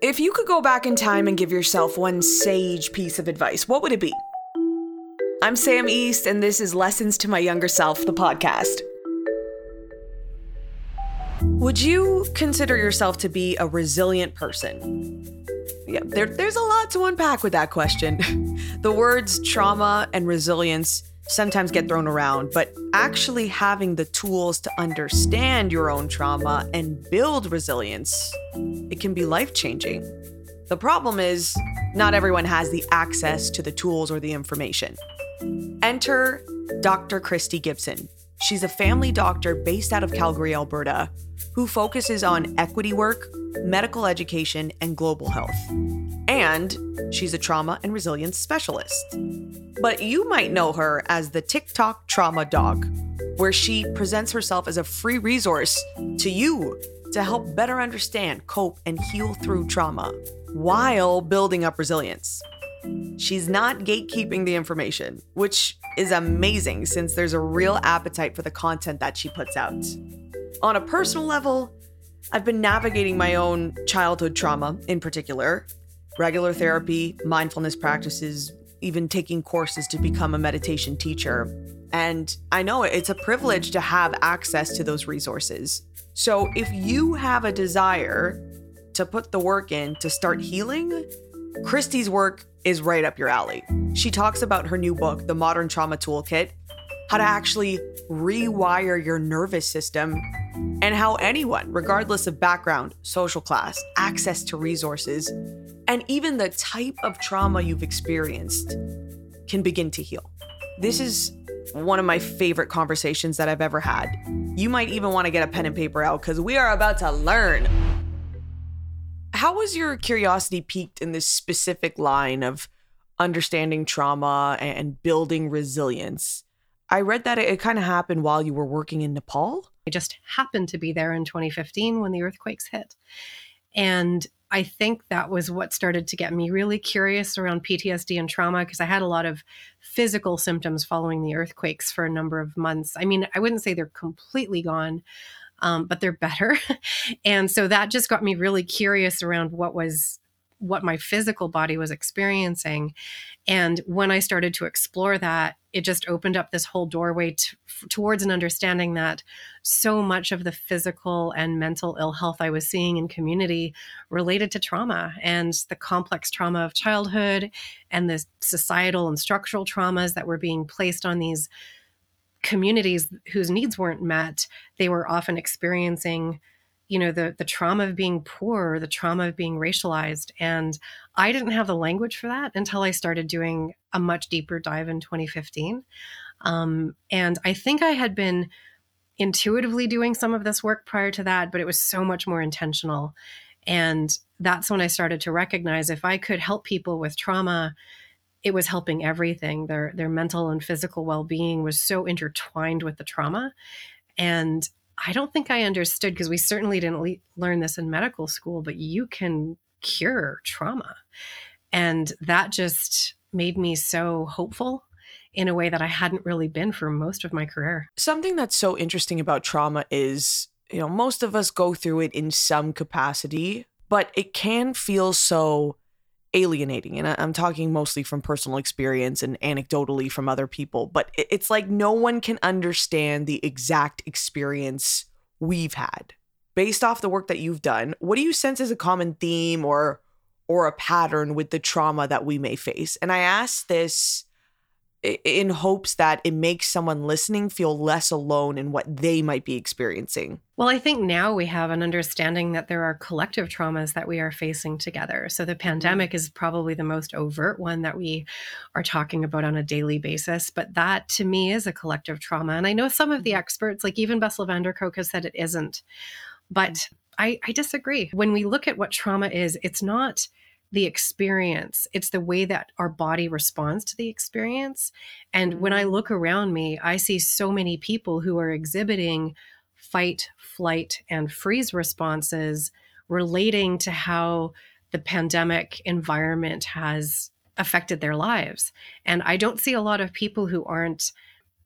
If you could go back in time and give yourself one sage piece of advice, what would it be? I'm Sam East, and this is Lessons to My Younger Self, the podcast. Would you consider yourself to be a resilient person? Yeah, there, there's a lot to unpack with that question. the words trauma and resilience sometimes get thrown around, but actually having the tools to understand your own trauma and build resilience, it can be life changing. The problem is, not everyone has the access to the tools or the information. Enter Dr. Christy Gibson. She's a family doctor based out of Calgary, Alberta, who focuses on equity work, medical education, and global health. And she's a trauma and resilience specialist. But you might know her as the TikTok Trauma Doc, where she presents herself as a free resource to you to help better understand, cope, and heal through trauma while building up resilience. She's not gatekeeping the information, which is amazing since there's a real appetite for the content that she puts out. On a personal level, I've been navigating my own childhood trauma in particular, regular therapy, mindfulness practices, even taking courses to become a meditation teacher. And I know it's a privilege to have access to those resources. So if you have a desire to put the work in to start healing, Christy's work is right up your alley. She talks about her new book, The Modern Trauma Toolkit, how to actually rewire your nervous system, and how anyone, regardless of background, social class, access to resources, and even the type of trauma you've experienced, can begin to heal. This is one of my favorite conversations that I've ever had. You might even want to get a pen and paper out because we are about to learn. How was your curiosity piqued in this specific line of understanding trauma and building resilience? I read that it, kind of happened while you were working in Nepal. I just happened to be there in 2015 when the earthquakes hit. And I think that was what started to get me really curious around PTSD and trauma because I had a lot of physical symptoms following the earthquakes for a number of months. I mean, I wouldn't say they're completely gone, um, but they're better. and so that just got me really curious around what was what my physical body was experiencing. And when I started to explore that, it just opened up this whole doorway to, towards an understanding that so much of the physical and mental ill health I was seeing in community related to trauma and the complex trauma of childhood and the societal and structural traumas that were being placed on these communities whose needs weren't met. They were often experiencing you know the the trauma of being poor the trauma of being racialized and i didn't have the language for that until i started doing a much deeper dive in 2015 um, and i think i had been intuitively doing some of this work prior to that but it was so much more intentional and that's when i started to recognize if i could help people with trauma it was helping everything their their mental and physical well-being was so intertwined with the trauma and I don't think I understood because we certainly didn't le- learn this in medical school, but you can cure trauma. And that just made me so hopeful in a way that I hadn't really been for most of my career. Something that's so interesting about trauma is, you know, most of us go through it in some capacity, but it can feel so alienating. And I'm talking mostly from personal experience and anecdotally from other people, but it's like no one can understand the exact experience we've had. Based off the work that you've done, what do you sense as a common theme or or a pattern with the trauma that we may face? And I ask this in hopes that it makes someone listening feel less alone in what they might be experiencing. Well, I think now we have an understanding that there are collective traumas that we are facing together. So the mm-hmm. pandemic is probably the most overt one that we are talking about on a daily basis. But that to me is a collective trauma. And I know some of the mm-hmm. experts, like even Bessel van der Kolk, has said it isn't. But I, I disagree. When we look at what trauma is, it's not the experience. It's the way that our body responds to the experience. And when I mm. look around me, I see so many people who are exhibiting fight, flight, and freeze responses relating to how the pandemic environment has affected their lives. And I don't see a lot of people who aren't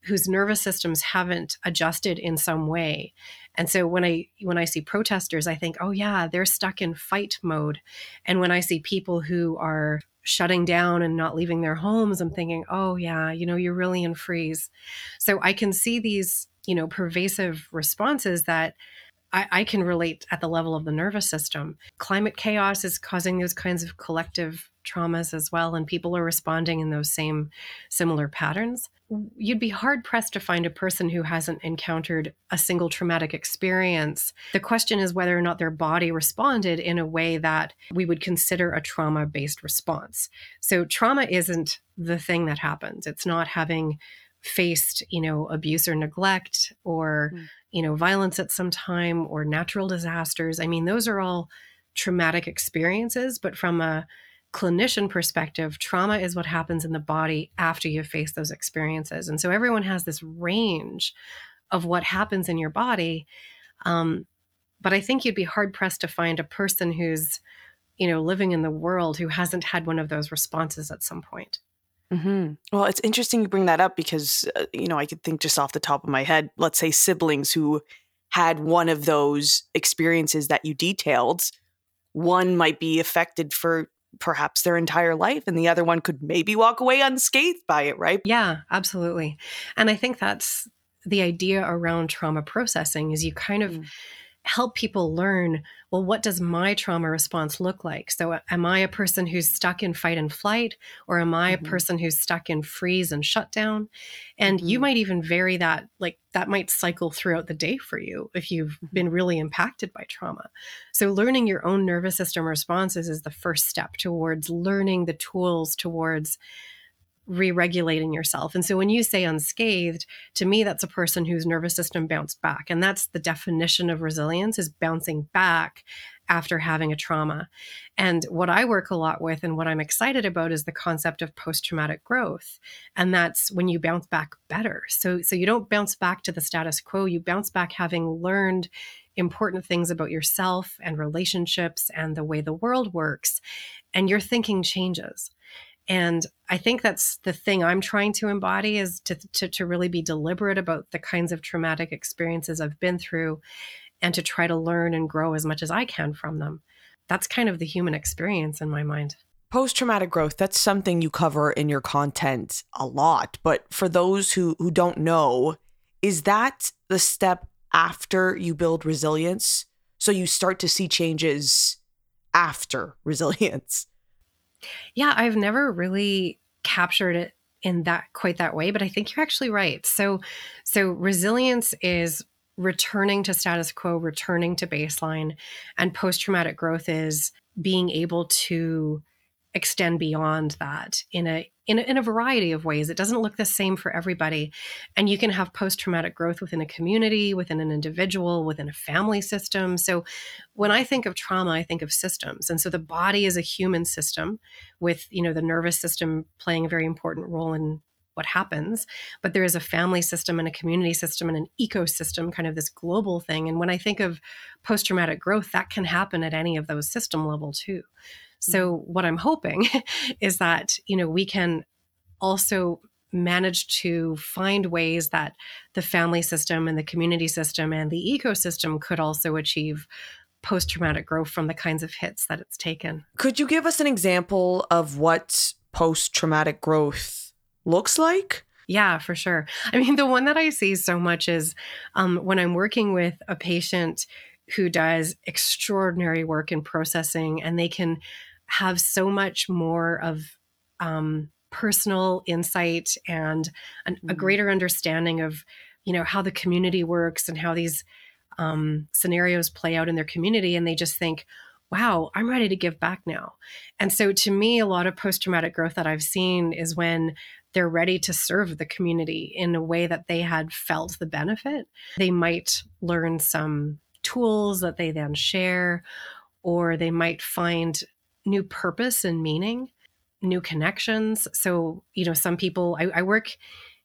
whose nervous systems haven't adjusted in some way. And so when I when I see protesters, I think, "Oh yeah, they're stuck in fight mode." And when I see people who are shutting down and not leaving their homes, I'm thinking, "Oh yeah, you know, you're really in freeze." So I can see these, you know, pervasive responses that I, I, can relate at the level of the nervous system. Climate chaos is causing those kinds of collective traumas as well, and people are responding in those same similar patterns. You'd be hard pressed to find a person who hasn't encountered a single traumatic experience. The question is whether or not their body responded in a way that we would consider a trauma based response. So, trauma isn't the thing that happens, it's not having faced you know abuse or neglect or mm. you know violence at some time or natural disasters i mean those are all traumatic experiences but from a clinician perspective, trauma is what happens in the body after you face those experiences. And so everyone has this range of what happens in your body. Um, but I think you'd be hard pressed to find a person who's, you know, living in the world who hasn't had one of those responses at some point. Mm-hmm. Well, it's interesting you bring that up because, uh, you know, I could think just off the top of my head, let's say siblings who had one of those experiences that you detailed, one might be affected for perhaps their entire life and the other one could maybe walk away unscathed by it right? Yeah absolutely. And i think that's the idea around trauma processing is you kind of mm help people learn well what does my trauma response look like so am i a person who's stuck in fight and flight or am i mm-hmm. a person who's stuck in freeze and shutdown and mm-hmm. you might even vary that like that might cycle throughout the day for you if you've mm-hmm. been really impacted by trauma so learning your own nervous system responses is the first step towards learning the tools towards re-regulating yourself. And so when you say unscathed, to me that's a person whose nervous system bounced back. And that's the definition of resilience is bouncing back after having a trauma. And what I work a lot with and what I'm excited about is the concept of post-traumatic growth. And that's when you bounce back better. So so you don't bounce back to the status quo, you bounce back having learned important things about yourself and relationships and the way the world works and your thinking changes and i think that's the thing i'm trying to embody is to, to, to, really be deliberate about the kinds of traumatic experiences i've been through and to try to learn and grow as much as i can from them. That's kind of the human experience in my mind. Post traumatic growth that's something you cover in your content a lot but for those who who don't know is that the step after you build resilience? So you start to see changes after resilience yeah, I've never really captured it in that quite that way, but I think you're actually right. So so resilience is returning to status quo, returning to baseline, and post traumatic growth is being able to extend beyond that in a in a, in a variety of ways. It doesn't look the same for everybody. And you can have post traumatic growth within a community, within an individual, within a family system. So when I think of trauma, I think of systems. And so the body is a human system with, you know, the nervous system playing a very important role in what happens but there is a family system and a community system and an ecosystem kind of this global thing and when i think of post traumatic growth that can happen at any of those system level too so mm-hmm. what I'm hoping is that, you know, we can also manage to find ways that the family system and the community system and the ecosystem could also achieve post traumatic growth from the kinds of hits that it's taken. Could you give us an example of what post traumatic growth looks like? Yeah, for sure. I mean, the one that I see so much is um, when I'm working with a patient who does extraordinary work in processing and they can have so much more of um, personal insight and an, mm-hmm. a greater understanding of you know how the community works and how these um, scenarios play out in their community. And they just think wow i'm ready to give back now. And so to me a lot of post-traumatic growth that i've seen is when they're ready to serve the community in a way that they had felt the benefit. They might learn some tools that they then share or they might find new purpose and meaning, new connections. So, you know, some people, I, I work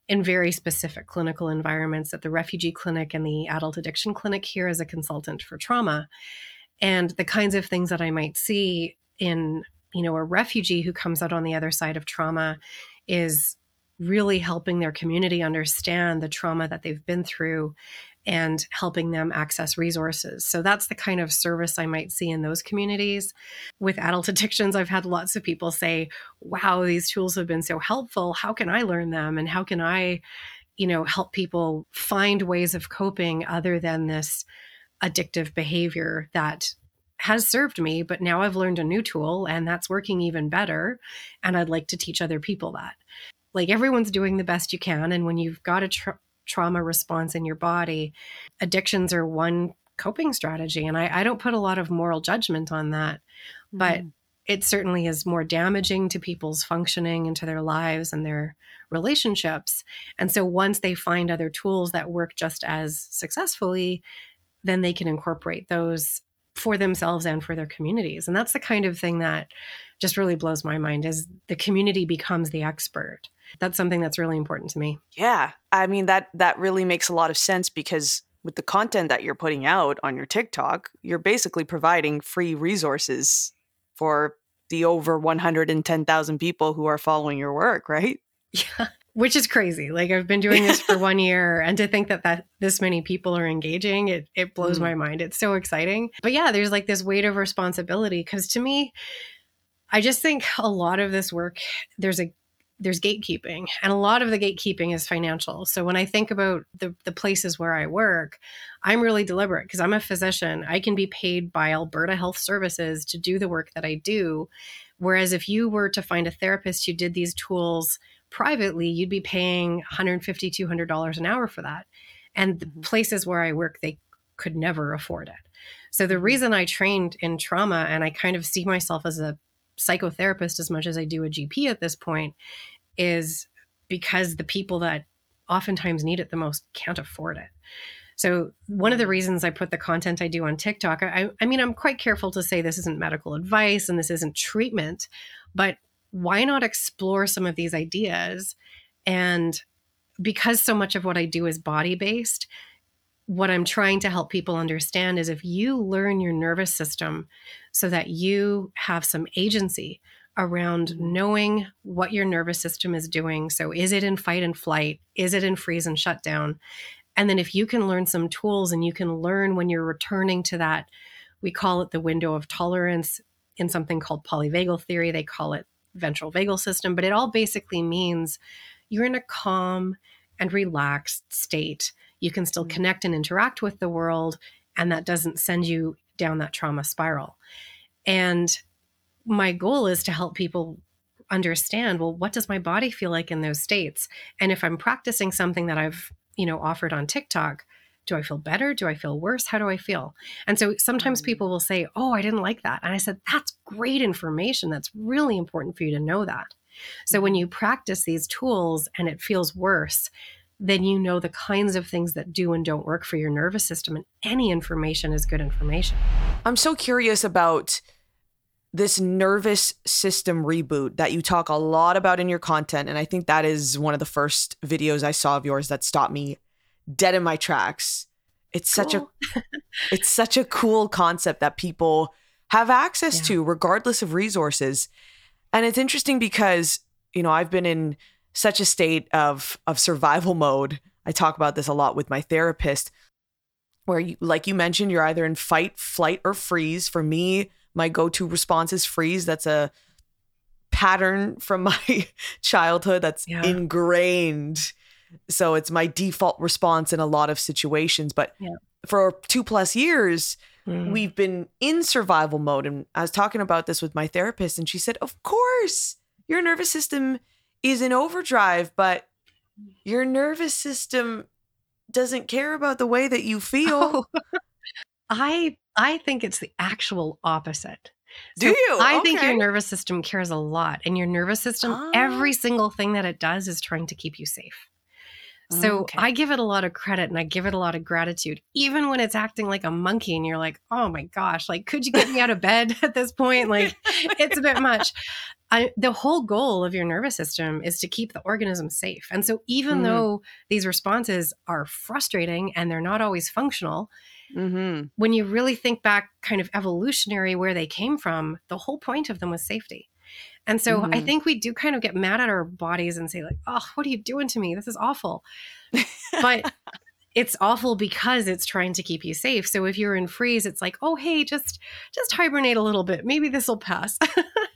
in very specific clinical environments at the refugee clinic and the adult addiction clinic here as a consultant for trauma. And the kinds of things that I might see in, you know, a refugee who comes out on the other side of trauma is really helping their community understand the trauma that they've been through and helping them access resources. So that's the kind of service I might see in those communities. With adult addictions, I've had lots of people say, wow, these tools have been so helpful. How can I learn them? And how can I, you know, help people find ways of coping other than this addictive behavior that has served me, but now I've learned a new tool and that's working even better. And I'd like to teach other people that. Like everyone's doing the best you can. And when you've got a tra- trauma response in your body, addictions are one coping strategy. And I, I don't put a lot of moral judgment on that, but mm. it certainly is more damaging to people's functioning and to their lives and their relationships. And so once they find other tools that work just as successfully, then they can incorporate those for themselves and for their communities. And that's the kind of thing that just really blows my mind is the community becomes the expert. That's something that's really important to me. Yeah. I mean that that really makes a lot of sense because with the content that you're putting out on your TikTok, you're basically providing free resources for the over 110,000 people who are following your work, right? Yeah which is crazy. Like I've been doing this for one year, and to think that that this many people are engaging, it it blows mm. my mind. It's so exciting. But yeah, there's like this weight of responsibility because to me, I just think a lot of this work there's a there's gatekeeping and a lot of the gatekeeping is financial so when i think about the, the places where i work i'm really deliberate because i'm a physician i can be paid by alberta health services to do the work that i do whereas if you were to find a therapist who did these tools privately, you'd be paying $150, $200 an hour for that. And the mm-hmm. places where I work, they could never afford it. So the mm-hmm. reason I trained in trauma and I kind of see myself as a psychotherapist as much as I do a GP at this point is because the people that oftentimes need it the most can't afford it. So one of the reasons I put the content I do on TikTok, I, I mean, I'm quite careful to say this isn't medical advice and this isn't treatment, but why not explore some of these ideas? And because so much of what I do is body based, what I'm trying to help people understand is if you learn your nervous system so that you have some agency around knowing what your nervous system is doing. So, is it in fight and flight? Is it in freeze and shutdown? And then, if you can learn some tools and you can learn when you're returning to that, we call it the window of tolerance in something called polyvagal theory. They call it ventral vagal system, but it all basically means you're in a calm and relaxed state. You can still mm-hmm. connect and interact with the world, and that doesn't send you down that trauma spiral. And my goal is to help people understand well what does my body feel like in those states and if i'm practicing something that i've you know offered on tiktok do I feel better? Do I feel worse? How do I feel? And so sometimes mm. people will say, Oh, I didn't like that. And I said, That's great information. That's really important for you to know that. So when mm-hmm. you practice these tools and it feels worse, then you know the kinds of things that do and don't work for your nervous system. And any information is good information. I'm so curious about this nervous system reboot that you talk a lot about in your content. And I think that is one of the first videos I saw of yours that stopped me dead in my tracks. It's cool. such a it's such a cool concept that people have access yeah. to regardless of resources. And it's interesting because, you know, I've been in such a state of of survival mode. I talk about this a lot with my therapist where you like you mentioned you're either in fight, flight or freeze. For me, my go-to response is freeze. That's a pattern from my childhood that's yeah. ingrained so it's my default response in a lot of situations. But yeah. for two plus years, mm. we've been in survival mode. And I was talking about this with my therapist, and she said, Of course, your nervous system is in overdrive, but your nervous system doesn't care about the way that you feel. Oh. I I think it's the actual opposite. So Do you? I okay. think your nervous system cares a lot. And your nervous system, oh. every ah. single thing that it does is trying to keep you safe. So okay. I give it a lot of credit and I give it a lot of gratitude, even when it's acting like a monkey and you're like, oh my gosh, like, could you get me out of bed at this point? Like, it's a bit much. I, the whole goal of your nervous system is to keep the organism safe. And so, even mm. though these responses are frustrating and they're not always functional, mm-hmm. when you really think back, kind of evolutionary where they came from, the whole point of them was safety. And so mm-hmm. I think we do kind of get mad at our bodies and say, like, oh, what are you doing to me? This is awful. But it's awful because it's trying to keep you safe. So if you're in freeze, it's like, oh, hey, just just hibernate a little bit. Maybe this will pass.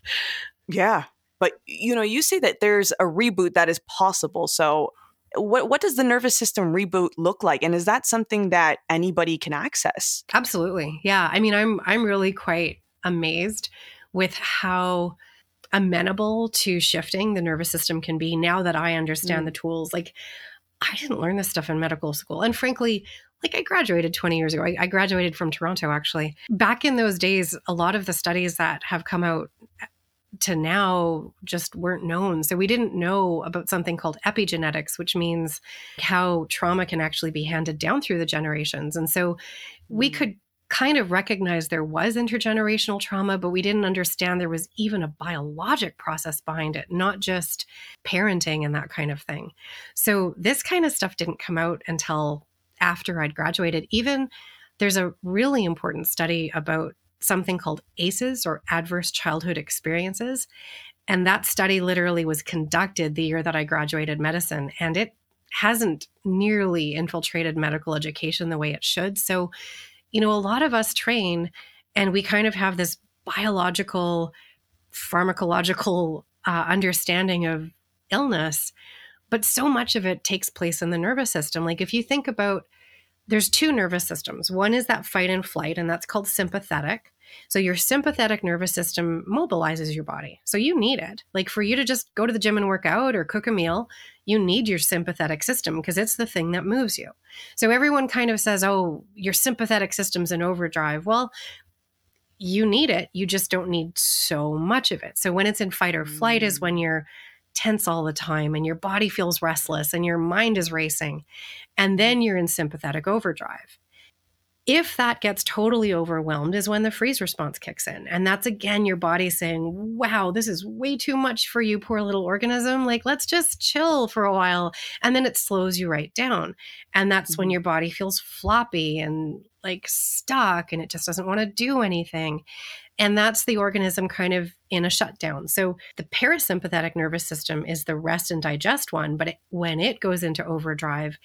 yeah. But you know, you say that there's a reboot that is possible. So what what does the nervous system reboot look like and is that something that anybody can access absolutely yeah i mean i'm i'm really quite amazed with how amenable to shifting the nervous system can be now that i understand mm. the tools like i didn't learn this stuff in medical school and frankly like I graduated 20 years ago. I, I, graduated from Toronto, actually. Back in those days, a lot of the studies that have come out to now just weren't known. So we didn't know about something called epigenetics, which means how trauma can actually be handed down through the generations. And so we mm. could kind of recognized there was intergenerational trauma, but we didn't understand there was even a biologic process behind it, not just parenting and that kind of thing. So this kind of stuff didn't come out until after I'd graduated. Even there's a really important study about something called ACEs or Adverse Childhood Experiences. And that study literally was conducted the year that I graduated medicine. And it hasn't nearly infiltrated medical education the way it should. So, you know, a lot of us train and we kind of have this biological, pharmacological uh, understanding of illness, but so much of it takes place in the nervous system. Like if you think about there's two nervous systems. One is that fight and flight, and that's called sympathetic. So your sympathetic nervous system mobilizes your body. So you need it. Like for you to just go to the gym and work out or cook a meal, you need your sympathetic system because it's the thing that moves you. So everyone kind of says, "Oh, your sympathetic system's in overdrive." Well, you need it. You just don't need so much of it. So when it's in fight or flight mm. is when you're tense all the time and your body feels restless and your mind is racing. And then you're in sympathetic overdrive. If that gets totally overwhelmed, is when the freeze response kicks in. And that's again your body saying, Wow, this is way too much for you, poor little organism. Like, let's just chill for a while. And then it slows you right down. And that's mm-hmm. when your body feels floppy and like stuck and it just doesn't want to do anything. And that's the organism kind of in a shutdown. So the parasympathetic nervous system is the rest and digest one, but it, when it goes into overdrive,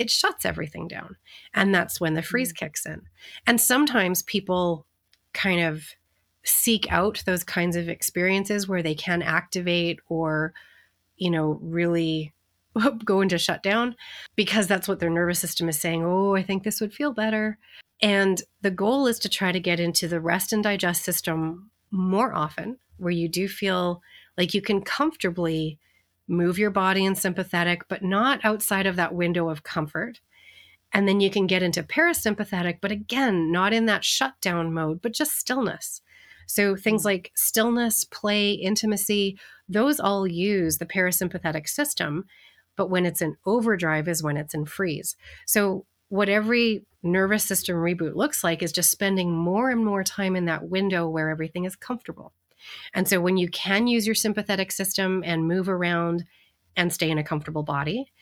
it shuts everything down. And that's when the freeze mm-hmm. kicks in. And sometimes people kind of seek out those kinds of experiences where they can activate or, you know, really go into shutdown because that's what their nervous system is saying. Oh, I think this would feel better. And the goal is to try to get into the rest and digest system more often, where you do feel like you can comfortably move your body in sympathetic, but not outside of that window of comfort. And then you can get into parasympathetic, but again, not in that shutdown mode, but just stillness. So things mm. like stillness, play, intimacy, those all use the parasympathetic system. But when it's in overdrive is when it's in freeze. So what every nervous system reboot looks like is just spending more and more time in that window where everything is comfortable. And so when you can use your sympathetic system and move around and stay in a comfortable body,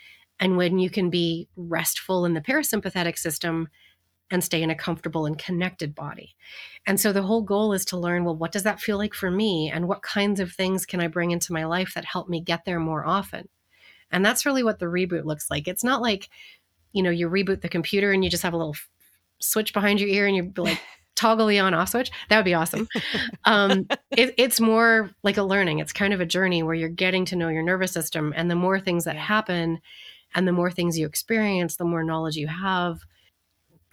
and when you can be restful in the parasympathetic system and stay in a comfortable and connected body. And so the whole goal is to learn well, what does that feel like for me? And what kinds of things can I bring into my life that help me get there more often? And that's really what the reboot looks like. It's not like you know, you reboot the computer and you just have a little switch behind your ear and you're like toggle the on off switch. That would be awesome. Um, it, it's more like a learning. It's kind of a journey where you're getting to know your nervous system. And the more things that happen and the more things you experience, the more knowledge you have.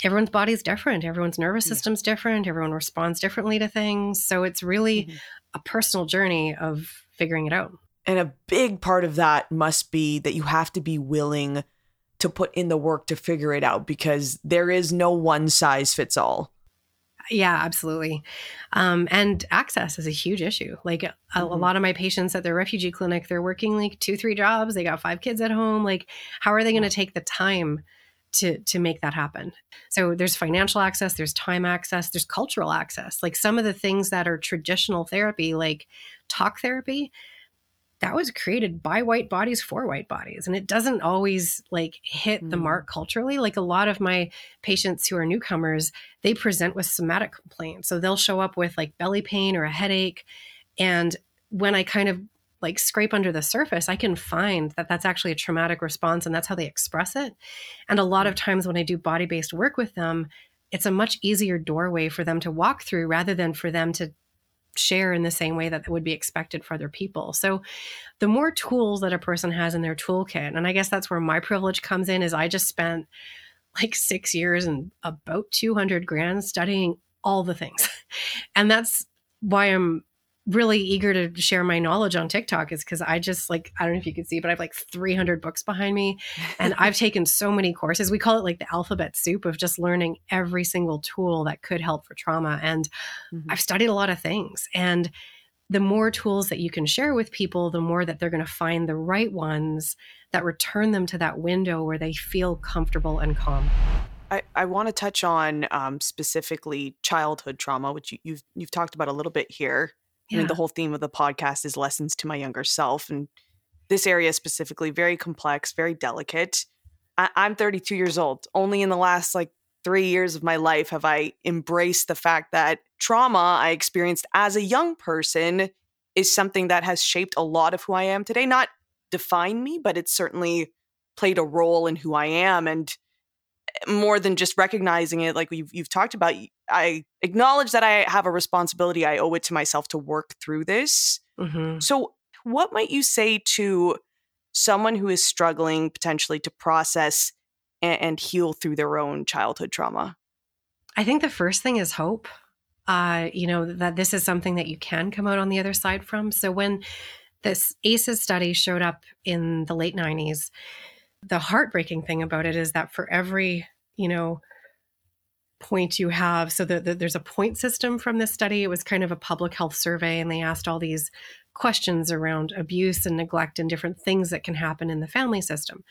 Everyone's body is different. Everyone's nervous system's different. Everyone responds differently to things. So it's really mm-hmm. a personal journey of figuring it out. And a big part of that must be that you have to be willing to put in the work to figure it out because there is no one size fits all. Yeah, absolutely. Um, and access is a huge issue. Like a, mm-hmm. a, lot of my patients at their refugee clinic, they're working like two, three jobs. They got five kids at home. Like, how are they going to take the time to to make that happen? So there's financial access, there's time access, there's cultural access. Like some of the things that are traditional therapy, like talk therapy, that was created by white bodies for white bodies and it doesn't always like hit mm. the mark culturally like a lot of my patients who are newcomers they present with somatic complaints so they'll show up with like belly pain or a headache and when I kind of like scrape under the surface, I can find that that's actually a traumatic response and that's how they express it. And a lot of mm. times when I do body based work with them, it's a much easier doorway for them to walk through rather than for them to share in the same way that would be expected for other people. So the more tools that a person has in their toolkit, and I guess that's where my privilege comes in is I just spent like 6 years and about 200 grand studying all the things. And that's why I'm really eager to share my knowledge on TikTok is because I just like, I don't know if you can see, but I have like 300 books behind me. And I've taken so many courses. We call it like the alphabet soup of just learning every single tool that could help for trauma. And mm-hmm. I've studied a lot of things. And the more tools that you can share with people, the more that they're going to find the right ones that return them to that window where they feel comfortable and calm. I, I want to touch on um, specifically childhood trauma, which you, you've you've talked about a little bit here. Yeah. I mean, the whole theme of the podcast is lessons to my younger self. And this area specifically, very complex, very delicate. I- I'm 32 years old. Only in the last like three years of my life have I embraced the fact that trauma I experienced as a young person is something that has shaped a lot of who I am today. Not define me, but it's certainly played a role in who I am. And more than just recognizing it like you've, you've talked about i acknowledge that i have a responsibility i owe it to myself to work through this. Mm-hmm. so what might you say to someone who is struggling potentially to process and, and heal through their own childhood trauma? I think the first thing is hope. Uh, you know that this is something that you can come out on the other side from. So when this ACEs study showed up in the late 90s the heartbreaking thing about it is that for every, you know, point you have, so the, the, there's a point system from this study. It was kind of a public health survey, and they asked all these questions around abuse and neglect and different things that can happen in the family system.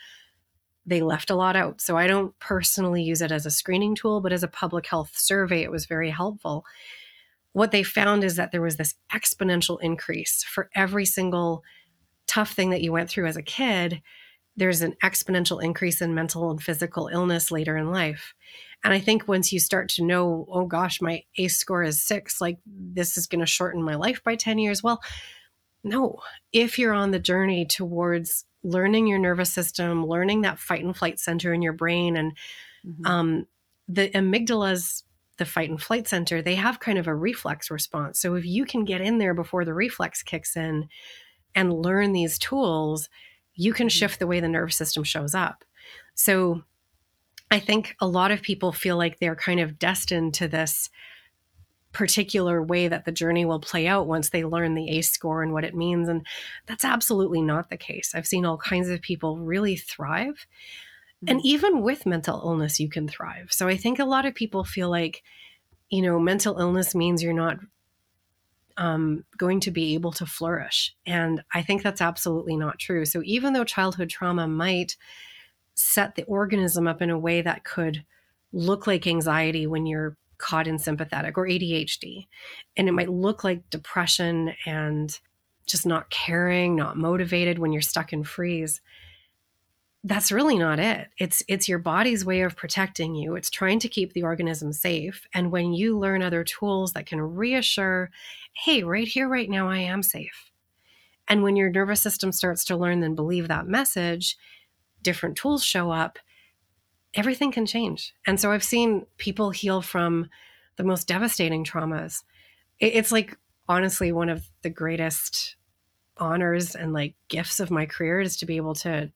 They left a lot out. So I don't personally use it as a screening tool, but as a public health survey, it was very helpful. What they found is that there was this exponential increase for every single tough thing that you went through as a kid there's an exponential increase in mental and physical illness later in life. And I think once you start to know, oh gosh, my ACE score is six, like this is going to shorten my life by 10 years. Well, no. If you're on the journey towards learning your nervous system, learning that fight and flight center in your brain, and mm-hmm. um, the amygdala's the fight and flight center, they have kind of a reflex response. So if you can get in there before the reflex kicks in and learn these tools, you can mm-hmm. shift the way the nervous system shows up. So I think a lot of people feel like they're kind of destined to this particular way that the journey will play out once they learn the ACE score and what it means. And that's absolutely not the case. I've seen all kinds of people really thrive. And mm-hmm. even with mental illness, you can thrive. So I think a lot of people feel like, you know, mental illness means you're not um, going to be able to flourish. And I think that's absolutely not true. So even though childhood trauma might set the organism up in a way that could look like anxiety when you're caught in sympathetic or ADHD, and it might look like depression and just not caring, not motivated when you're stuck in freeze that's really not it. It's it's your body's way of protecting you. It's trying to keep the organism safe. And when you learn other tools that can reassure hey right here right now i am safe. And when your nervous system starts to learn and believe that message different tools show up everything can change. And so i've seen people heal from the most devastating traumas. It's like honestly one of the greatest honors and like gifts of my career is to be able to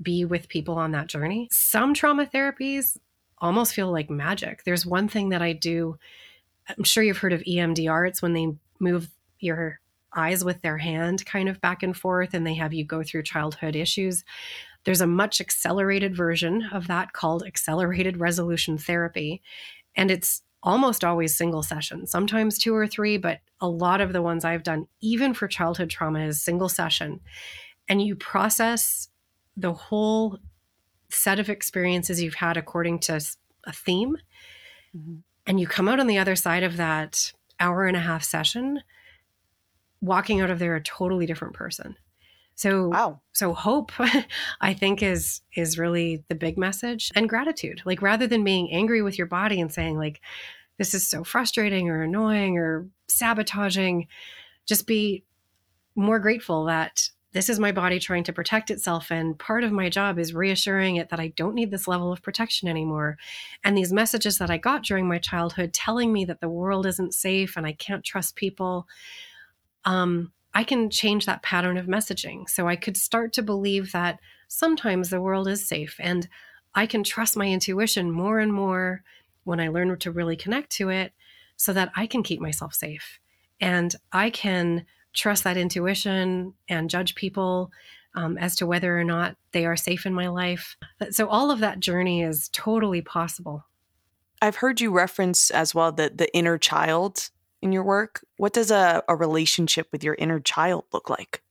be with people on that journey. Some trauma therapies almost feel like magic. There's one thing that I do. I'm sure you've heard of EMDR. It's when they move your eyes with their hand kind of back and forth and they have you go through childhood issues. There's a much accelerated version of that called accelerated resolution therapy. And it's almost always single session, sometimes two or three, but a lot of the ones I've done, even for childhood trauma, is single session. And you process the whole set of experiences you've had according to a theme. Mm-hmm. And you come out on the other side of that hour and a half session, walking out of there a totally different person. So wow. so hope I think is is really the big message and gratitude. Like rather than being angry with your body and saying like this is so frustrating or annoying or sabotaging, just be more grateful that this is my body trying to protect itself. And part of my job is reassuring it that I don't need this level of protection anymore. And these messages that I got during my childhood telling me that the world isn't safe and I can't trust people, um, I can change that pattern of messaging. So I could start to believe that sometimes the world is safe and I can trust my intuition more and more when I learn to really connect to it so that I can keep myself safe and I can trust that intuition and judge people um, as to whether or not they are safe in my life. So all of that journey is totally possible. I've heard you reference as well the the inner child in your work. What does a, a relationship with your inner child look like?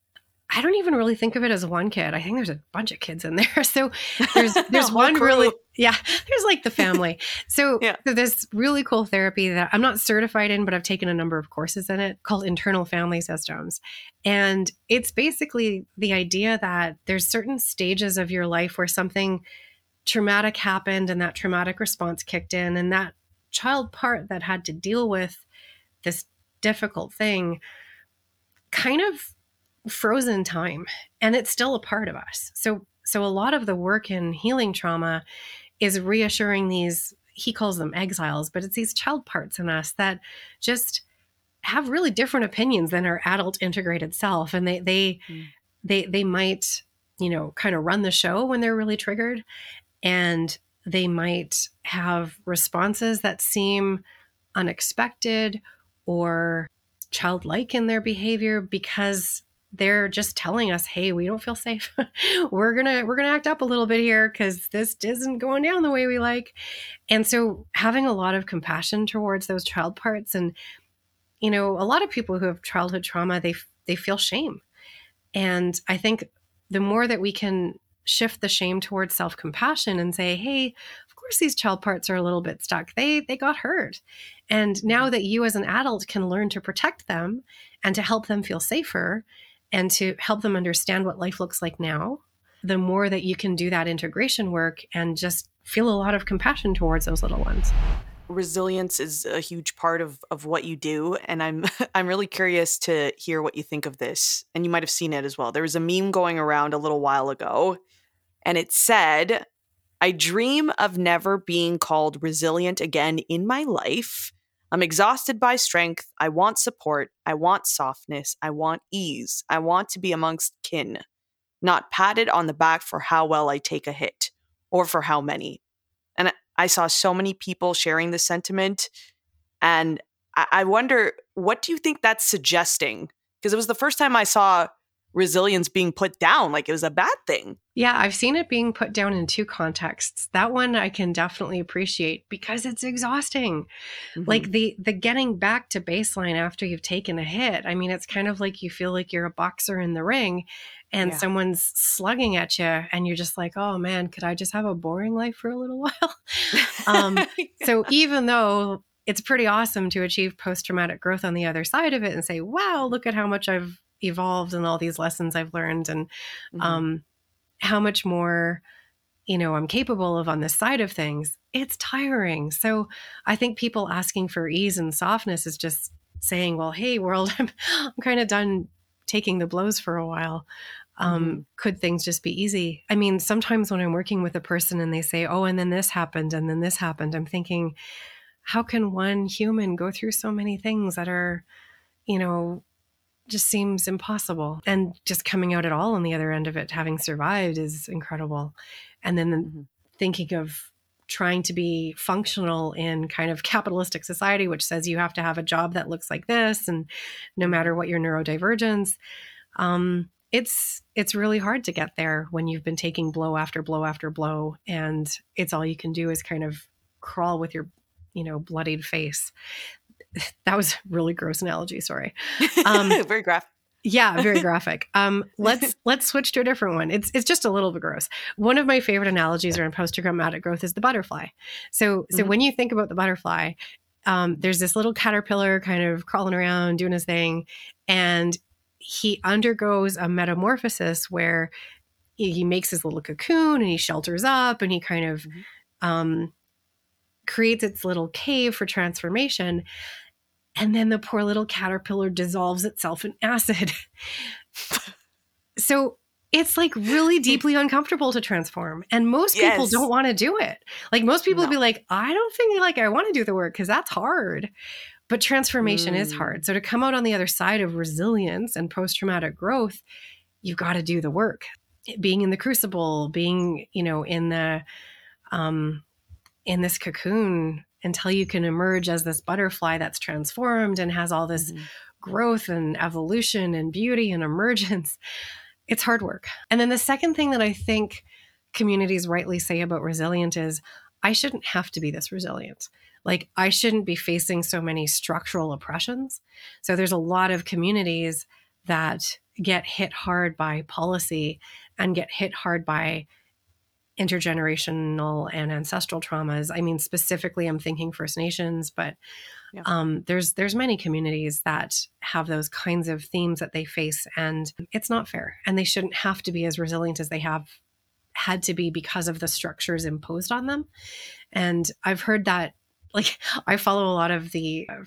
I don't even really think of it as one kid. I think there's a bunch of kids in there. So there's there's one really yeah, there's like the family. So yeah. there's really cool therapy that I'm not certified in, but I've taken a number of courses in it called internal family systems. And it's basically the idea that there's certain stages of your life where something traumatic happened and that traumatic response kicked in and that child part that had to deal with this difficult thing kind of frozen time and it's still a part of us. So so a lot of the work in healing trauma is reassuring these he calls them exiles, but it's these child parts in us that just have really different opinions than our adult integrated self and they they mm. they they might, you know, kind of run the show when they're really triggered and they might have responses that seem unexpected or childlike in their behavior because they're just telling us hey we don't feel safe. We're gonna we're gonna act up a little bit here because this isn't going down the way we like. And so having a lot of compassion towards those child parts and you know a lot of people who have childhood trauma they they feel shame. And i think the more that we can shift the shame towards self-compassion and say hey of course these child parts are a little bit stuck. They they got hurt. And now mm-hmm. that you as an adult can learn to protect them and to help them feel safer and to help them understand what life looks like now, the more that you can do that integration work and just feel a lot of compassion towards those little ones. Resilience is a huge part of, of what you do. And I'm I'm really curious to hear what you think of this. And you might have seen it as well. There was a meme going around a little while ago, and it said, I dream of never being called resilient again in my life I'm exhausted by strength. I want support. I want softness. I want ease. I want to be amongst kin, not patted on the back for how well I take a hit or for how many. And I saw so many people sharing this sentiment. And I wonder, what do you think that's suggesting? Because it was the first time I saw resilience being put down like it was a bad thing. Yeah, I've seen it being put down in two contexts. That one I can definitely appreciate because it's exhausting. Mm-hmm. Like the the getting back to baseline after you've taken a hit. I mean, it's kind of like you feel like you're a boxer in the ring and yeah. someone's slugging at you and you're just like, "Oh man, could I just have a boring life for a little while?" um, yeah. so even though it's pretty awesome to achieve post traumatic growth on the other side of it and say, "Wow, look at how much I've evolved and all these lessons I've learned and mm-hmm. um, how much more you know I'm capable of on this side of things. It's tiring. So I think people asking for ease and softness is just saying, "Well, hey, world, I'm I'm kind of done taking the blows for a while." Um, mm-hmm. Could things just be easy? I mean, sometimes when I'm working with a person and they say, "Oh, and then this happened, and then this happened," I'm thinking, how can one human go through so many things that are, you know, just seems impossible. And just coming out at all on the other end of it, having survived, is incredible. And then mm-hmm. thinking of trying to be functional in kind of capitalistic society, which says you have to have a job that looks like this, and no matter what your neurodivergence, um, it's it's really hard to get there when you've been taking blow after blow after blow, and it's all you can do is kind of crawl with your you know bloodied face that was really gross analogy. Sorry. Um, very graphic. Yeah, very graphic. Um, let's let's switch to a different one. It's it's just a little bit gross. One of my favorite analogies around post traumatic growth is the butterfly. So so mm-hmm. when you think about the butterfly, um, there's this little caterpillar kind of crawling around doing his thing, and he undergoes a metamorphosis where he makes his little cocoon and he shelters up and he kind of mm-hmm. um, creates its little cave for transformation And then the poor little caterpillar dissolves itself in acid. so it's like really deeply uncomfortable to transform and most people Yes. don't want to do it like most people No. be like i don't think like i want to do the work because that's hard but transformation is Mm. hard so to come out on the other side of resilience and post-traumatic growth you've got to do the work being in the crucible being you know in the um in this cocoon until you can emerge as this butterfly that's transformed and has all this Mhm. growth and evolution and beauty and emergence. It's hard work. And then the second thing that I think communities rightly say about resilient is I shouldn't have to be this resilient. Like, I shouldn't be facing so many structural oppressions. So, there's a lot of communities that get hit hard by policy and get hit hard by intergenerational and ancestral traumas. I mean, specifically, I'm thinking First Nations, but Yeah. um, there's there's many communities that have those kinds of themes that they face, and it's not fair. And they shouldn't have to be as resilient as they have had to be because of the structures imposed on them. And I've heard that, like, I follow a lot of the uh,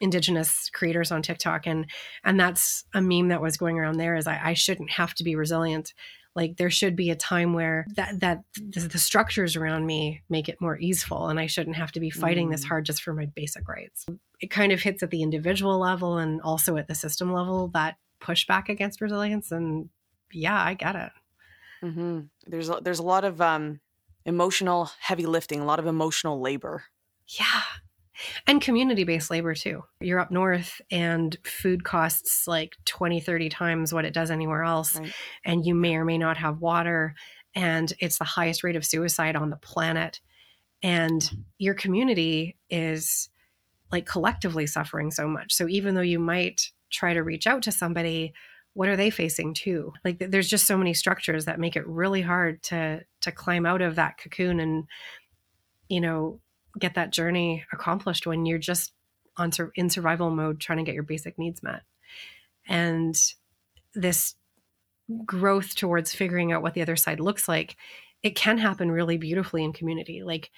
indigenous creators on TikTok, and and that's a meme that was going around there. Is I, I shouldn't have to be resilient like there should be a time where that that the, the structures around me make it more easeful and i shouldn't have to be fighting this Mm. hard just for my basic rights it kind of hits at the individual level and also at the system level that pushback against resilience and yeah i get it hmm There's a, there's a lot of um, emotional heavy lifting, a lot of emotional labor. yeah and community based labor too. You're up north and food costs like 20 30 times what it does anywhere else Right. and you may or may not have water and it's the highest rate of suicide on the planet. And your community is like collectively suffering so much. So even though you might try to reach out to somebody what are they facing too? Like there's just so many structures that make it really hard to to climb out of that cocoon and you know get that journey accomplished when you're just on sur- in survival mode trying to get your basic needs met. And this growth towards figuring out what the other side looks like it can happen really beautifully in community. Like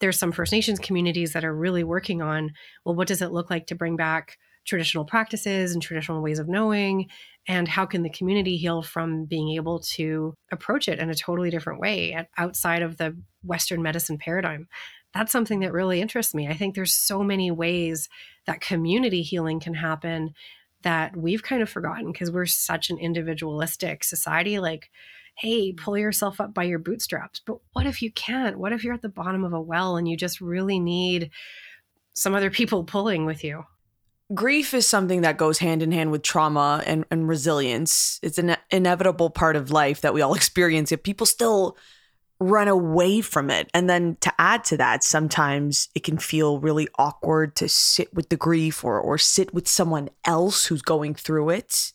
there's some first nations communities that are really working on well what does it look like to bring back traditional practices and traditional ways of knowing? And how can the community heal from being able to approach it in a totally different way outside of the western medicine paradigm that's something that really interests me. I think there's so many ways that community healing can happen that we've kind of forgotten because we're such an individualistic society like hey pull yourself up by your bootstraps. But what if you can't? What if you're at the bottom of a well and you just really need some other people pulling with you? Grief is something that goes hand in hand with trauma and, and resilience. It's an inevitable part of life that we all experience, yet people still run away from it. And then to add to that, sometimes it can feel really awkward to sit with the grief or, or sit with someone else who's going through it.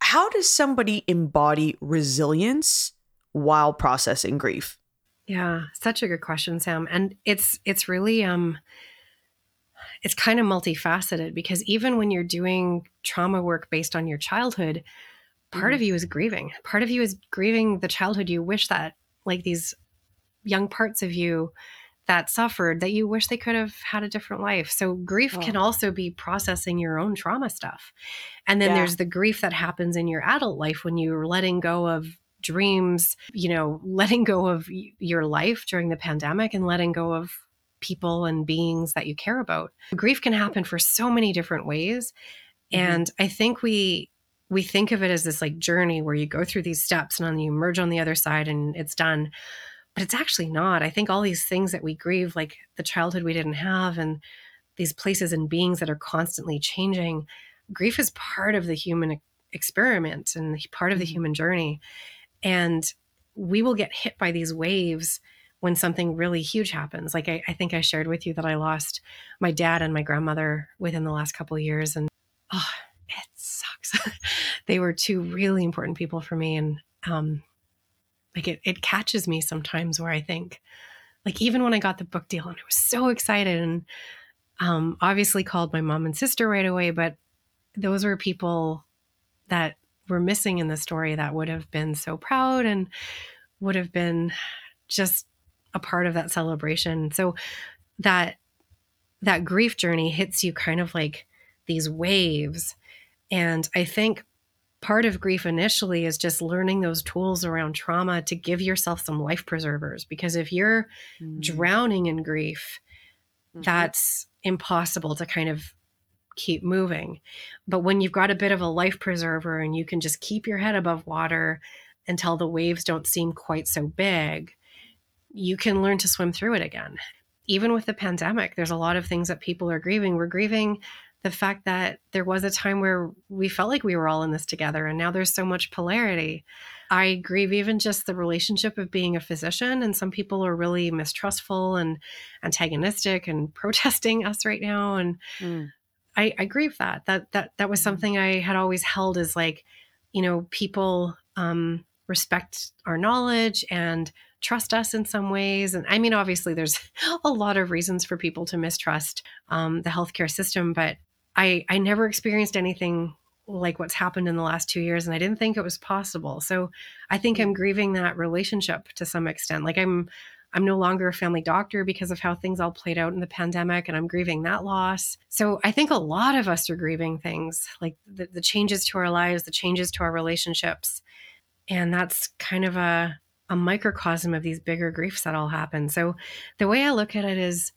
How does somebody embody resilience while processing grief? Yeah, such a good question, Sam. And it's it's really um it's kind of multifaceted because even when you're doing trauma work based on your childhood, part of you is grieving. Part of you is grieving the childhood you wish that like these young parts of you that suffered that you wish they could have had a different life. So grief can Oh. also be processing your own trauma stuff. And then Yeah. there's the grief that happens in your adult life when you're letting go of dreams, you know, letting go of your life during the pandemic and letting go of people and beings that you care about. Grief can happen for so many different ways. Mhm. And I think we we think of it as this like journey where you go through these steps and then you emerge on the other side and it's done. But it's actually not. I think all these things that we grieve, like the childhood we didn't have and these places and beings that are constantly changing, grief is part of the human experiment and part of the Mhm. human journey. And we will get hit by these waves when something really huge happens. Like I, I think I shared with you that I lost my dad and my grandmother within the last couple of years. And oh, they were two really important people for me. And um, like it, it catches me sometimes where I think, like even when I got the book deal and I was so excited and um, obviously called my mom and sister right away, but those were people that were missing in the story that would have been so proud and would have been just a part of that celebration. So that that grief journey hits you kind of like these waves. And I think part of grief initially is just learning those tools around trauma to give yourself some life preservers. Because if you're mm-hmm. drowning in grief, mm-hmm. that's impossible to kind of keep moving. But when you've got a bit of a life preserver and you can just keep your head above water until the waves don't seem quite so big, you can learn to swim through it again. Even with the pandemic, there's a lot of things that people are grieving. We're grieving the fact that there was a time where we felt like we were all in this together and now there's so much polarity. I grieve even just the relationship of being a physician and some people are really mistrustful and antagonistic and protesting us right now and mm. I, I grieve that. That that that was mm. something I had always held as like, you know, people um respect our knowledge and trust us in some ways. And I mean, obviously, there's a lot of reasons for people to mistrust um, the healthcare system, but I, I never experienced anything like what's happened in the last two years and i didn't think it was possible. So i think i'm grieving that relationship to some extent. Like i'm i'm no longer a family doctor because of how things all played out in the pandemic and i'm grieving that loss. So i think a lot of us are grieving things like the, the changes to our lives the changes to our relationships. And that's kind of a a microcosm of these bigger griefs that all happen. So the way i look at it is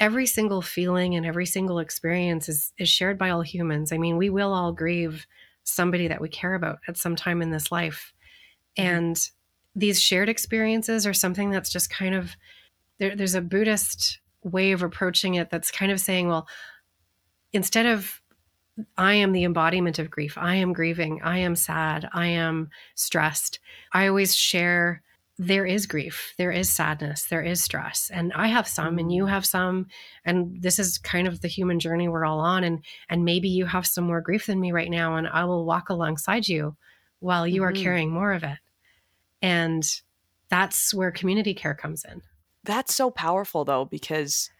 every single feeling and every single experience is is shared by all humans. I mean, we will all grieve somebody that we care about at some time in this life. Mm-hmm. And these shared experiences are something that's just kind of there, there's a Buddhist way of approaching it that's kind of saying, well, instead of I am the embodiment of grief. I am grieving. I am sad. I am stressed. I always share there is grief, there is sadness, there is stress. And I have some and you mm. have some and this is kind of the human journey we're all on and and maybe you have some more grief than me right now and I will walk alongside you while you mm-hmm. are carrying more of it. And that's where community care comes in. That's so powerful though because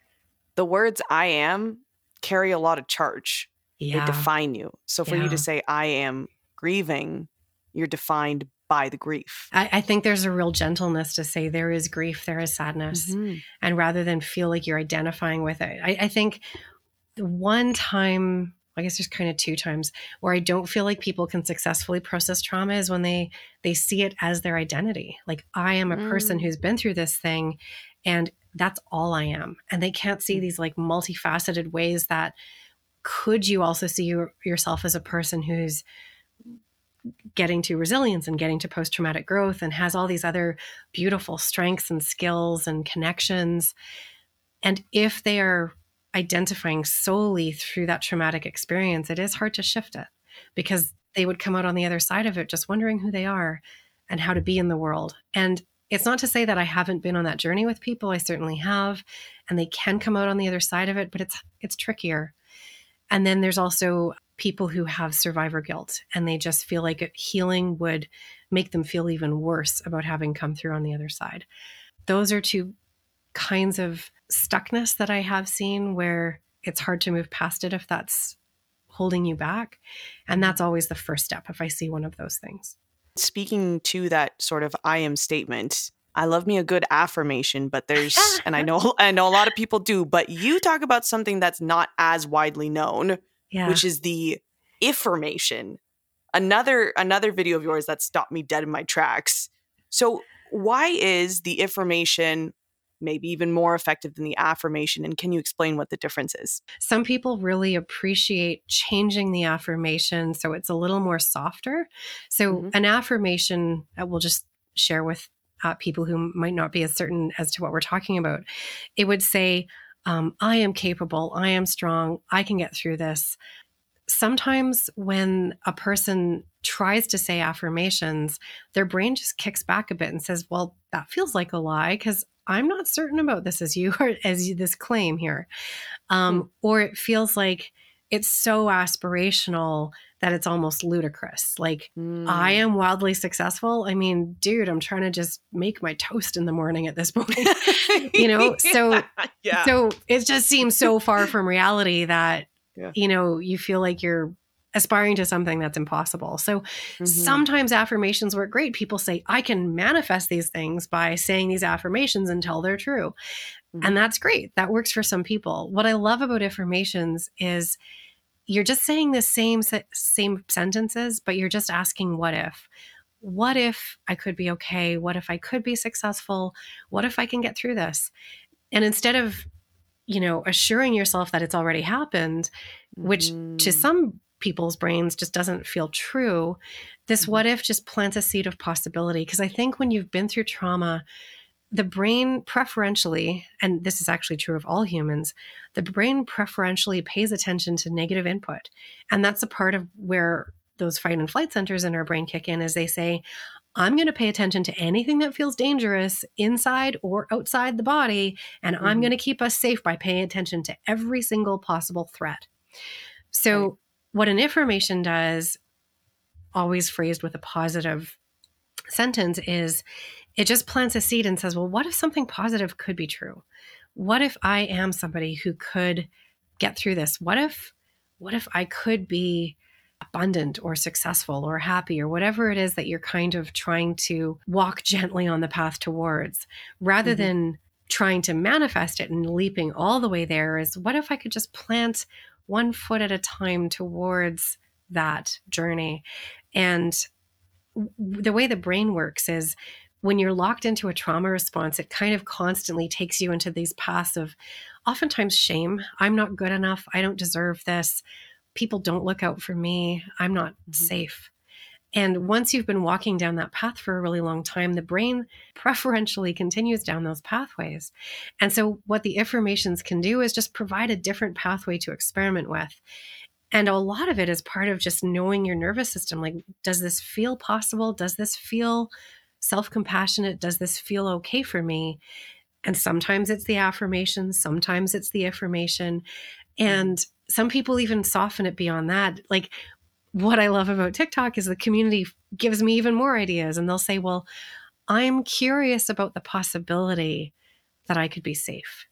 the words I am carry a lot of charge. Yeah. They define you. So for yeah. you to say I am grieving, you're defined by the grief. I, I, think there's a real gentleness to say there is grief, there is sadness. Mm-hmm. And rather than feel like you're identifying with it, I, I think the one time, I guess there's kind of two times where I don't feel like people can successfully process trauma is when they they see it as their identity. Like I am a mm. person who's been through this thing and that's all I am. And they can't see mm. these like multifaceted ways that could you also see your, yourself as a person who's getting to resilience and getting to post traumatic growth and has all these other beautiful strengths and skills and connections. And if they are identifying solely through that traumatic experience, it is hard to shift it because they would come out on the other side of it just wondering who they are and how to be in the world. And it's not to say that I haven't been on that journey with people. I certainly have, and they can come out on the other side of it, but it's it's trickier. And then there's also people who have survivor guilt and they just feel like healing would make them feel even worse about having come through on the other side. Those are two kinds of stuckness that I have seen where it's hard to move past it if that's holding you back. And that's always the first step if I see one of those things. Speaking to that sort of I am statement, I love me a good affirmation, but there's and I know I know a lot of people do, but you talk about something that's not as widely known, yeah. which is the afformation. Another another video of yours that stopped me dead in my tracks. So why is the afformation maybe even more effective than the affirmation and can you explain what the difference is some people really appreciate changing the affirmation so it's a little more softer so mm-hmm. an affirmation I will just share with uh, people who might not be as certain as to what we're talking about it would say um, I am capable, I am strong, I can get through this. Sometimes when a person tries to say affirmations, their brain just kicks back a bit and says, Well, that feels like a lie because I'm not certain about this as you are, as you, this claim here. Um, mm. Or it feels like it's so aspirational that it's almost ludicrous. Like, mm. I am wildly successful. I mean, dude, I'm trying to just make my toast in the morning at this point. you know, so yeah. so it just seems so far from reality that yeah. you know, you feel like you're aspiring to something that's impossible. So mm-hmm. sometimes affirmations work great. People say, I can manifest these things by saying these affirmations until they're true. Mm-hmm. And that's great. That works for some people. What I love about afformations is you're just saying the same same sentences, but you're just asking what if. What if I could be okay? What if I could be successful? What if I can get through this? And instead of, you know, assuring yourself that it's already happened, which mm. to some people's brains just doesn't feel true, this mm. what if just plants a seed of possibility. Because I think when you've been through trauma, the brain preferentially, and this is actually true of all humans, the brain preferentially pays attention to negative input. And that's a part of where those fight and flight centers in our brain kick in as they say, I'm going to pay attention to anything that feels dangerous inside or outside the body, and mm-hmm. I'm going to keep us safe by paying attention to every single possible threat. So, right. what an afformation does, always phrased with a positive sentence, is it just plants a seed and says, well, what if something positive could be true? What if I am somebody who could get through this? What if, what if I could be abundant or successful or happy or whatever it is that you're kind of trying to walk gently on the path towards rather mm-hmm. than trying to manifest it and leaping all the way there is what if I could just plant one foot at a time towards that journey and the way the brain works is when you're locked into a trauma response, it kind of constantly takes you into these paths of oftentimes shame. I'm not good enough. I don't deserve this people don't look out for me. I'm not mm-hmm. safe. And once you've been walking down that path for a really long time, the brain preferentially continues down those pathways. And so, what the afformations can do is just provide a different pathway to experiment with. And a lot of it is part of just knowing your nervous system. Like, does this feel possible? Does this feel self compassionate? Does this feel okay for me? And sometimes it's the affirmation, sometimes it's the affirmation. Mm-hmm. And some people even soften it beyond that. Like what I love about TikTok is the community gives me even more ideas and they'll say, "Well, I'm curious about the possibility that I could be safe."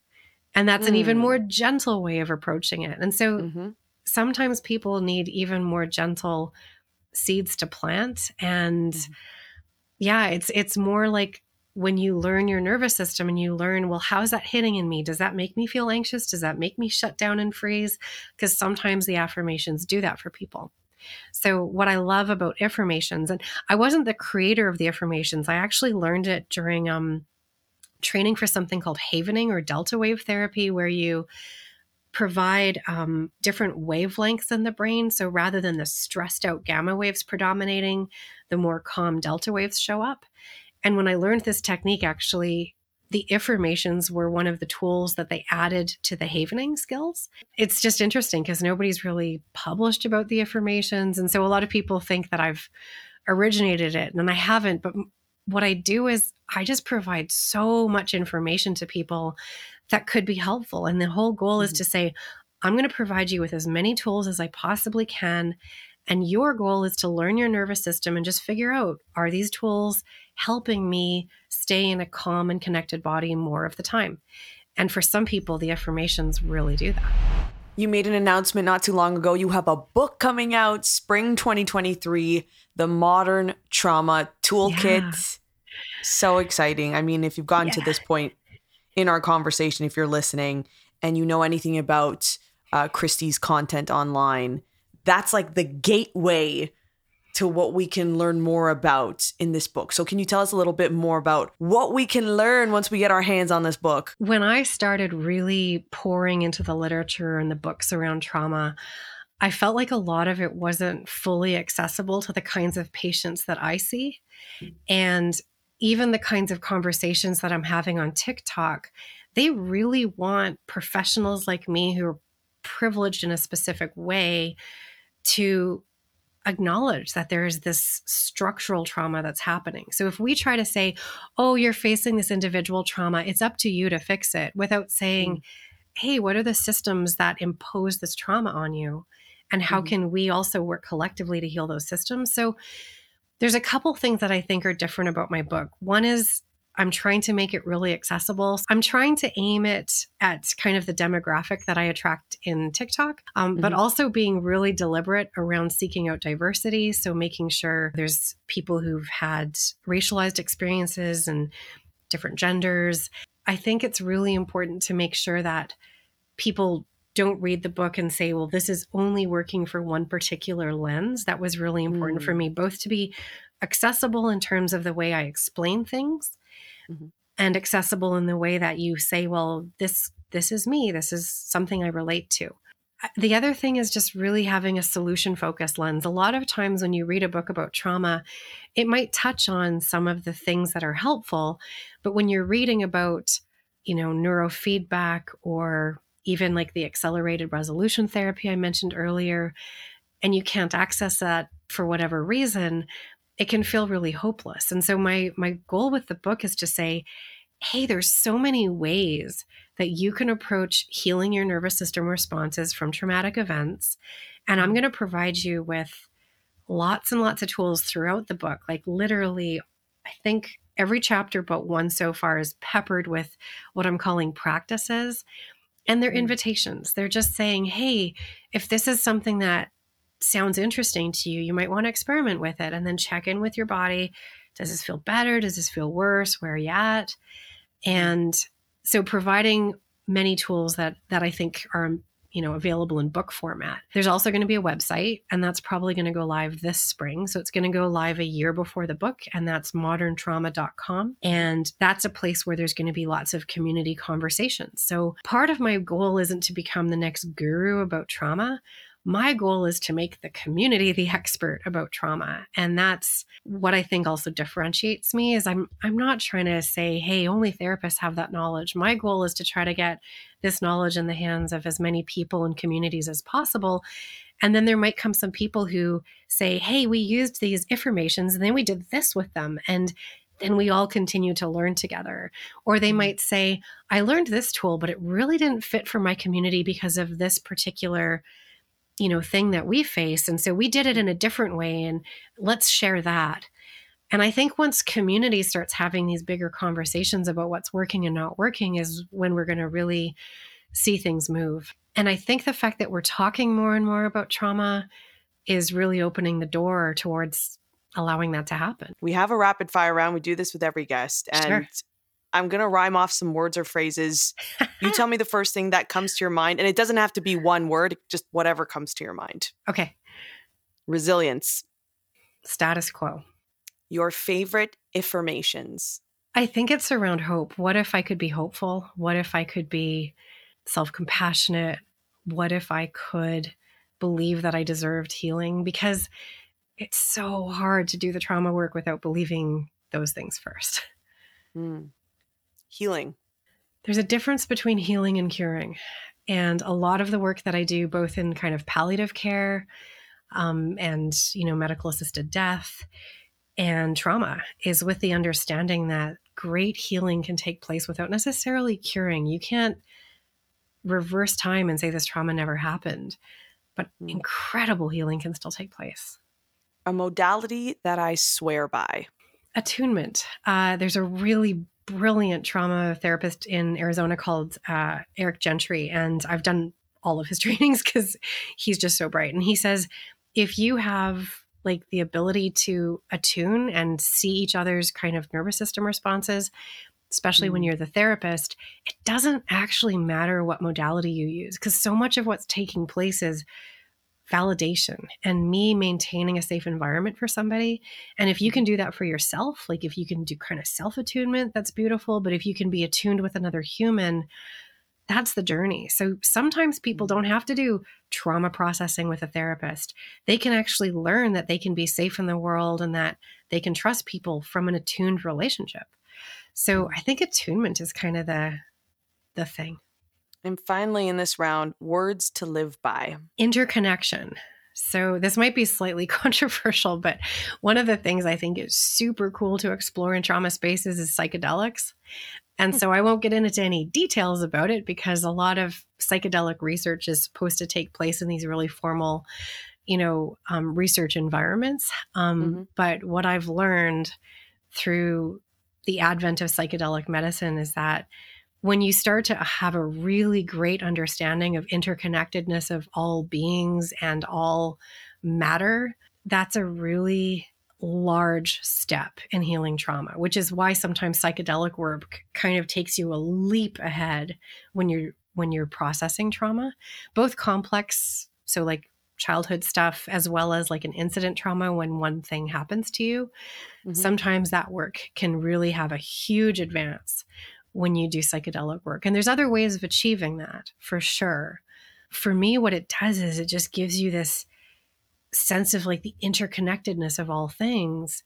And that's mm. an even mm. more gentle way of approaching it. And so mm-hmm. sometimes people need even more gentle seeds to plant and mm. Yeah, it's it's more like when you learn your nervous system and you learn, well, how's that hitting in me? Does that make me feel anxious? Does that make me shut down and freeze? Because sometimes the afformations do that for people. So, what I love about afformations, and I wasn't the creator of the affirmations, I actually learned it during um, training for something called havening or delta wave therapy, where you provide um, different wavelengths in the brain. So, rather than the stressed out gamma waves predominating, the more calm delta waves show up. And when I learned this technique, actually, the afformations were one of the tools that they added to the havening skills. It's just interesting because nobody's really published about the afformations. And so a lot of people think that I've originated it, and I haven't. But what I do is I just provide so much information to people that could be helpful. And the whole goal mm-hmm. is to say, I'm going to provide you with as many tools as I possibly can. And your goal is to learn your nervous system and just figure out are these tools helping me stay in a calm and connected body more of the time. And for some people, the afformations really do that. You made an announcement not too long ago. You have a book coming out spring 2023, The Modern Trauma Toolkit. Yeah. So exciting. I mean, if you've gotten yeah. to this point in our conversation, if you're listening and you know anything about uh, Christy's content online, that's like the gateway to what we can learn more about in this book. So, can you tell us a little bit more about what we can learn once we get our hands on this book? When I started really pouring into the literature and the books around trauma, I felt like a lot of it wasn't fully accessible to the kinds of patients that I see. And even the kinds of conversations that I'm having on TikTok, they really want professionals like me who are privileged in a specific way to acknowledge that there is this structural trauma that's happening. So if we try to say, oh, you're facing this individual trauma, it's up to you to fix it without saying, mm. hey, what are the systems that impose this trauma on you? And how mm. can we also work collectively to heal those systems? So there's a couple things that I think are different about my book. One is I'm trying to make it really accessible. I'm trying to aim it at kind of the demographic that I attract in TikTok, um, mm-hmm. but also being really deliberate around seeking out diversity. So making sure there's people who've had racialized experiences and different genders. I think it's really important to make sure that people don't read the book and say, well, this is only working for one particular lens. That was really important mm. for me, both to be accessible in terms of the way I explain things mm-hmm. and accessible in the way that you say, well, this this is me. This is something I relate to. The other thing is just really having a solution focused lens. A lot of times when you read a book about trauma, it might touch on some of the things that are helpful, but when you're reading about, you know, neurofeedback or even like the accelerated resolution therapy I mentioned earlier, and you can't access that for whatever reason, it can feel really hopeless. And so my my goal with the book is to say, hey, there's so many ways that you can approach healing your nervous system responses from traumatic events. And I'm mm-hmm. going to provide you with lots and lots of tools throughout the book. Like literally, I think every chapter but one so far is peppered with what I'm calling practices. And they're mm. invitations. They're just saying, hey, if this is something that sounds interesting to you, you might want to experiment with it and then check in with your body. Does this feel better? Does this feel worse? Where are you at? And so providing many tools that that I think are you know available in book format. There's also going to be a website and that's probably going to go live this spring. So it's going to go live a year before the book and that's moderntrauma.com and that's a place where there's going to be lots of community conversations. So part of my goal isn't to become the next guru about trauma, my goal is to make the community the expert about trauma and that's what i think also differentiates me is i'm i'm not trying to say hey only therapists have that knowledge my goal is to try to get this knowledge in the hands of as many people and communities as possible and then there might come some people who say hey we used these afformations and then we did this with them and then we all continue to learn together. Or they mm-hmm. might say, I learned this tool, but it really didn't fit for my community because of this particular you know thing that we face and so we did it in a different way and let's share that. And i think once community starts having these bigger conversations about what's working and not working is when we're going to really see things move. And i think the fact that we're talking more and more about trauma is really opening the door towards allowing that to happen. We have a rapid fire round. We do this with every guest and sure. I'm going to rhyme off some words or phrases. You tell me the first thing that comes to your mind. And it doesn't have to be one word, just whatever comes to your mind. Okay. Resilience. Status quo. Your favorite affirmations. I think it's around hope. What if I could be hopeful? What if I could be self compassionate? What if I could believe that I deserved healing? Because it's so hard to do the trauma work without believing those things first. Mm healing? There's a difference between healing and curing. And a lot of the work that I do, both in kind of palliative care um, and, you know, medical assisted death and trauma, is with the understanding that great healing can take place without necessarily curing. You can't reverse time and say this trauma never happened, but mm. incredible healing can still take place. A modality that I swear by attunement. Uh, there's a really brilliant trauma therapist in Arizona called uh, Eric Gentry, and I've done all of his trainings because he's just so bright. And he says if you have like the ability to attune and see each other's kind of nervous system responses, especially mm. when you're the therapist, it doesn't actually matter what modality you use because so much of what's taking place is validation and me maintaining a safe environment for somebody. And if you can do that for yourself, like if you can do kind of self attunement, that's beautiful. But if you can be attuned with another human, that's the journey. So sometimes people mm-hmm. don't have to do trauma processing with a therapist. They can actually learn that they can be safe in the world and that they can trust people from an attuned relationship. So I think attunement is kind of the the thing. And finally, in this round, words to live by interconnection. So, this might be slightly controversial, but one of the things I think is super cool to explore in trauma spaces is psychedelics. And hmm. so, I won't get into any details about it because a lot of psychedelic research is supposed to take place in these really formal, you know, um, research environments. Um, mm-hmm. But what I've learned through the advent of psychedelic medicine is that when you start to have a really great understanding of interconnectedness of all beings and all matter, that's a really large step in healing trauma, which is why sometimes psychedelic work kind of takes you a leap ahead when you're when you're processing trauma, both complex, so like childhood stuff as well as like an incident trauma when one thing happens to you. Mm-hmm. Sometimes that work can really have a huge advance when you do psychedelic work. And there's other ways of achieving that for sure. For me, what it does is it just gives you this sense of like the interconnectedness of all things.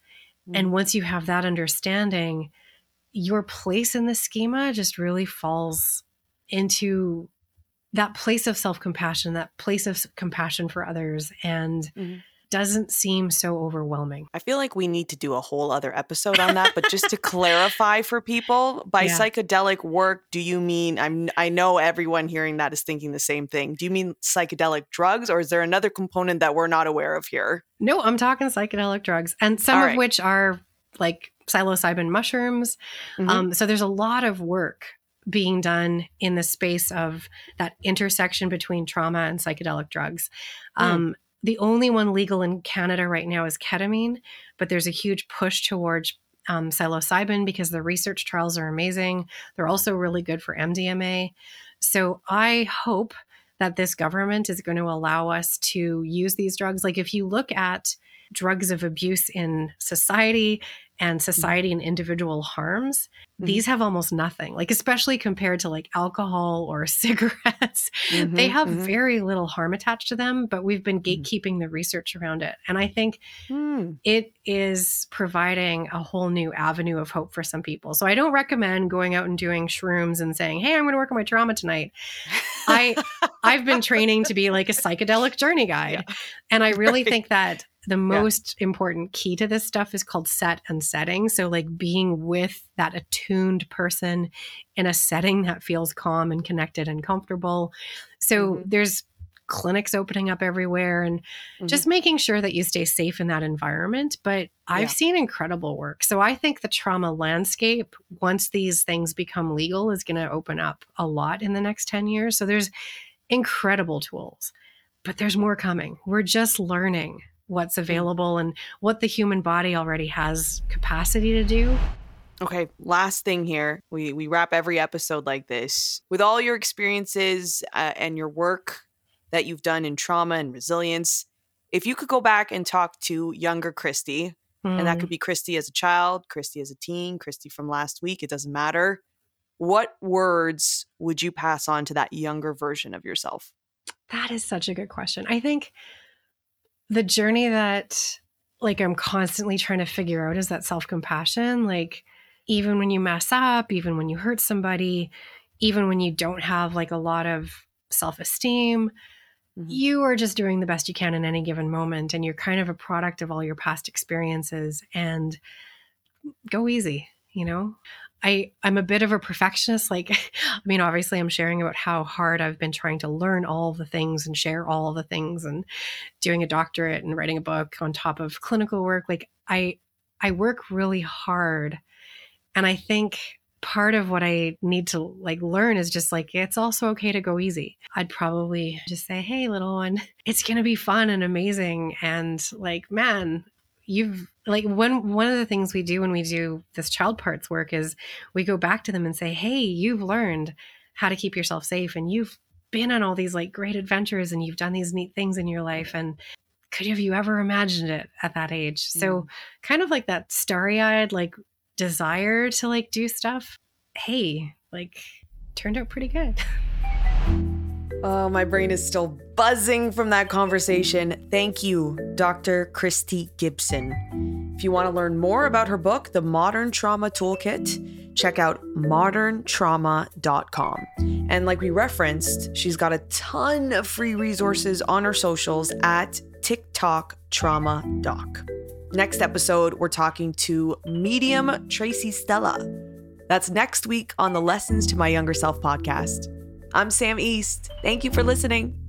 Mm-hmm. And once you have that understanding, your place in the schema just really falls into that place of self compassion, that place of compassion for others. And mm-hmm doesn't seem so overwhelming. I feel like we need to do a whole other episode on that, but just to clarify for people, by yeah. psychedelic work, do you mean I'm I know everyone hearing that is thinking the same thing. Do you mean psychedelic drugs or is there another component that we're not aware of here? No, I'm talking psychedelic drugs and some All of which are like psilocybin mushrooms. Mm-hmm. Um, so there's a lot of work being done in the space of that intersection between trauma and psychedelic drugs. Mm. The only one legal in Canada right now is ketamine, but there's a huge push towards um, psilocybin because the research trials are amazing. They're also really good for MDMA. So I hope that this government is going to allow us to use these drugs. Like if you look at drugs of abuse in society and mm-hmm. society and individual harms, mm-hmm. these have almost nothing. Like especially compared to like alcohol or cigarettes, mm-hmm, they have mm-hmm. very little harm attached to them, but we've been mm-hmm. gatekeeping the research around it. And I think mm. it is providing a whole new avenue of hope for some people. So I don't recommend going out and doing shrooms and saying, "Hey, I'm going to work on my trauma tonight." I I've been training to be like a psychedelic journey guide. Yeah. And I really right. think that the most yeah. important key to this stuff is called set and setting. So, like being with that attuned person in a setting that feels calm and connected and comfortable. So, mm-hmm. there's clinics opening up everywhere and mm-hmm. just making sure that you stay safe in that environment. But I've yeah. seen incredible work. So, I think the trauma landscape, once these things become legal, is going to open up a lot in the next 10 years. So, there's incredible tools, but there's more coming. We're just learning what's mm. available and what the human body already has capacity to do. Okay, last thing here. We we wrap every episode like this. With all your experiences uh, and your work that you've done in trauma and resilience, if you could go back and talk to younger Christy, mm. and that could mm. be Christy as a child, Christy as a teen, Christy from last week, it doesn't matter. What words would you pass on to that younger version of yourself? That is such a good question. I think the journey that like I'm constantly trying to figure out is that self compassion. Like, even when you mess up, even when you hurt somebody, even when you don't have like a lot of self esteem, mm-hmm. you are just doing the best you can in any given moment. And you're kind of a product of all your past experiences. And go easy, you know? I I'm a bit of a perfectionist. Like, I mean, obviously, I'm sharing about how hard I've been trying to learn all the things and share all the things, and doing a doctorate and writing a book on top of clinical work. Like, I I work really hard, and I think part of what I need to like learn is just like it's also okay to go easy. I'd probably just say, "Hey, little one, it's going to be fun and amazing." And like, man, you've like one one of the things we do when we do this child parts work is we go back to them and say hey you've learned how to keep yourself safe and you've been on all these like great adventures and you've done these neat things in your life and could you have you ever imagined it at that age mm. so kind of like that starry-eyed like desire to like do stuff hey like turned out pretty good Oh, my brain is still buzzing from that conversation. Thank you, Dr. Christy Gibson. If you want to learn more about her book, The Modern Trauma Toolkit, check out moderntrauma.com. And like we referenced, she's got a ton of free resources on her socials at TikTok Trauma Doc. Next episode, we're talking to medium Tracy Stella. That's next week on the Lessons to My Younger Self podcast. I'm Sam East. Thank you for listening.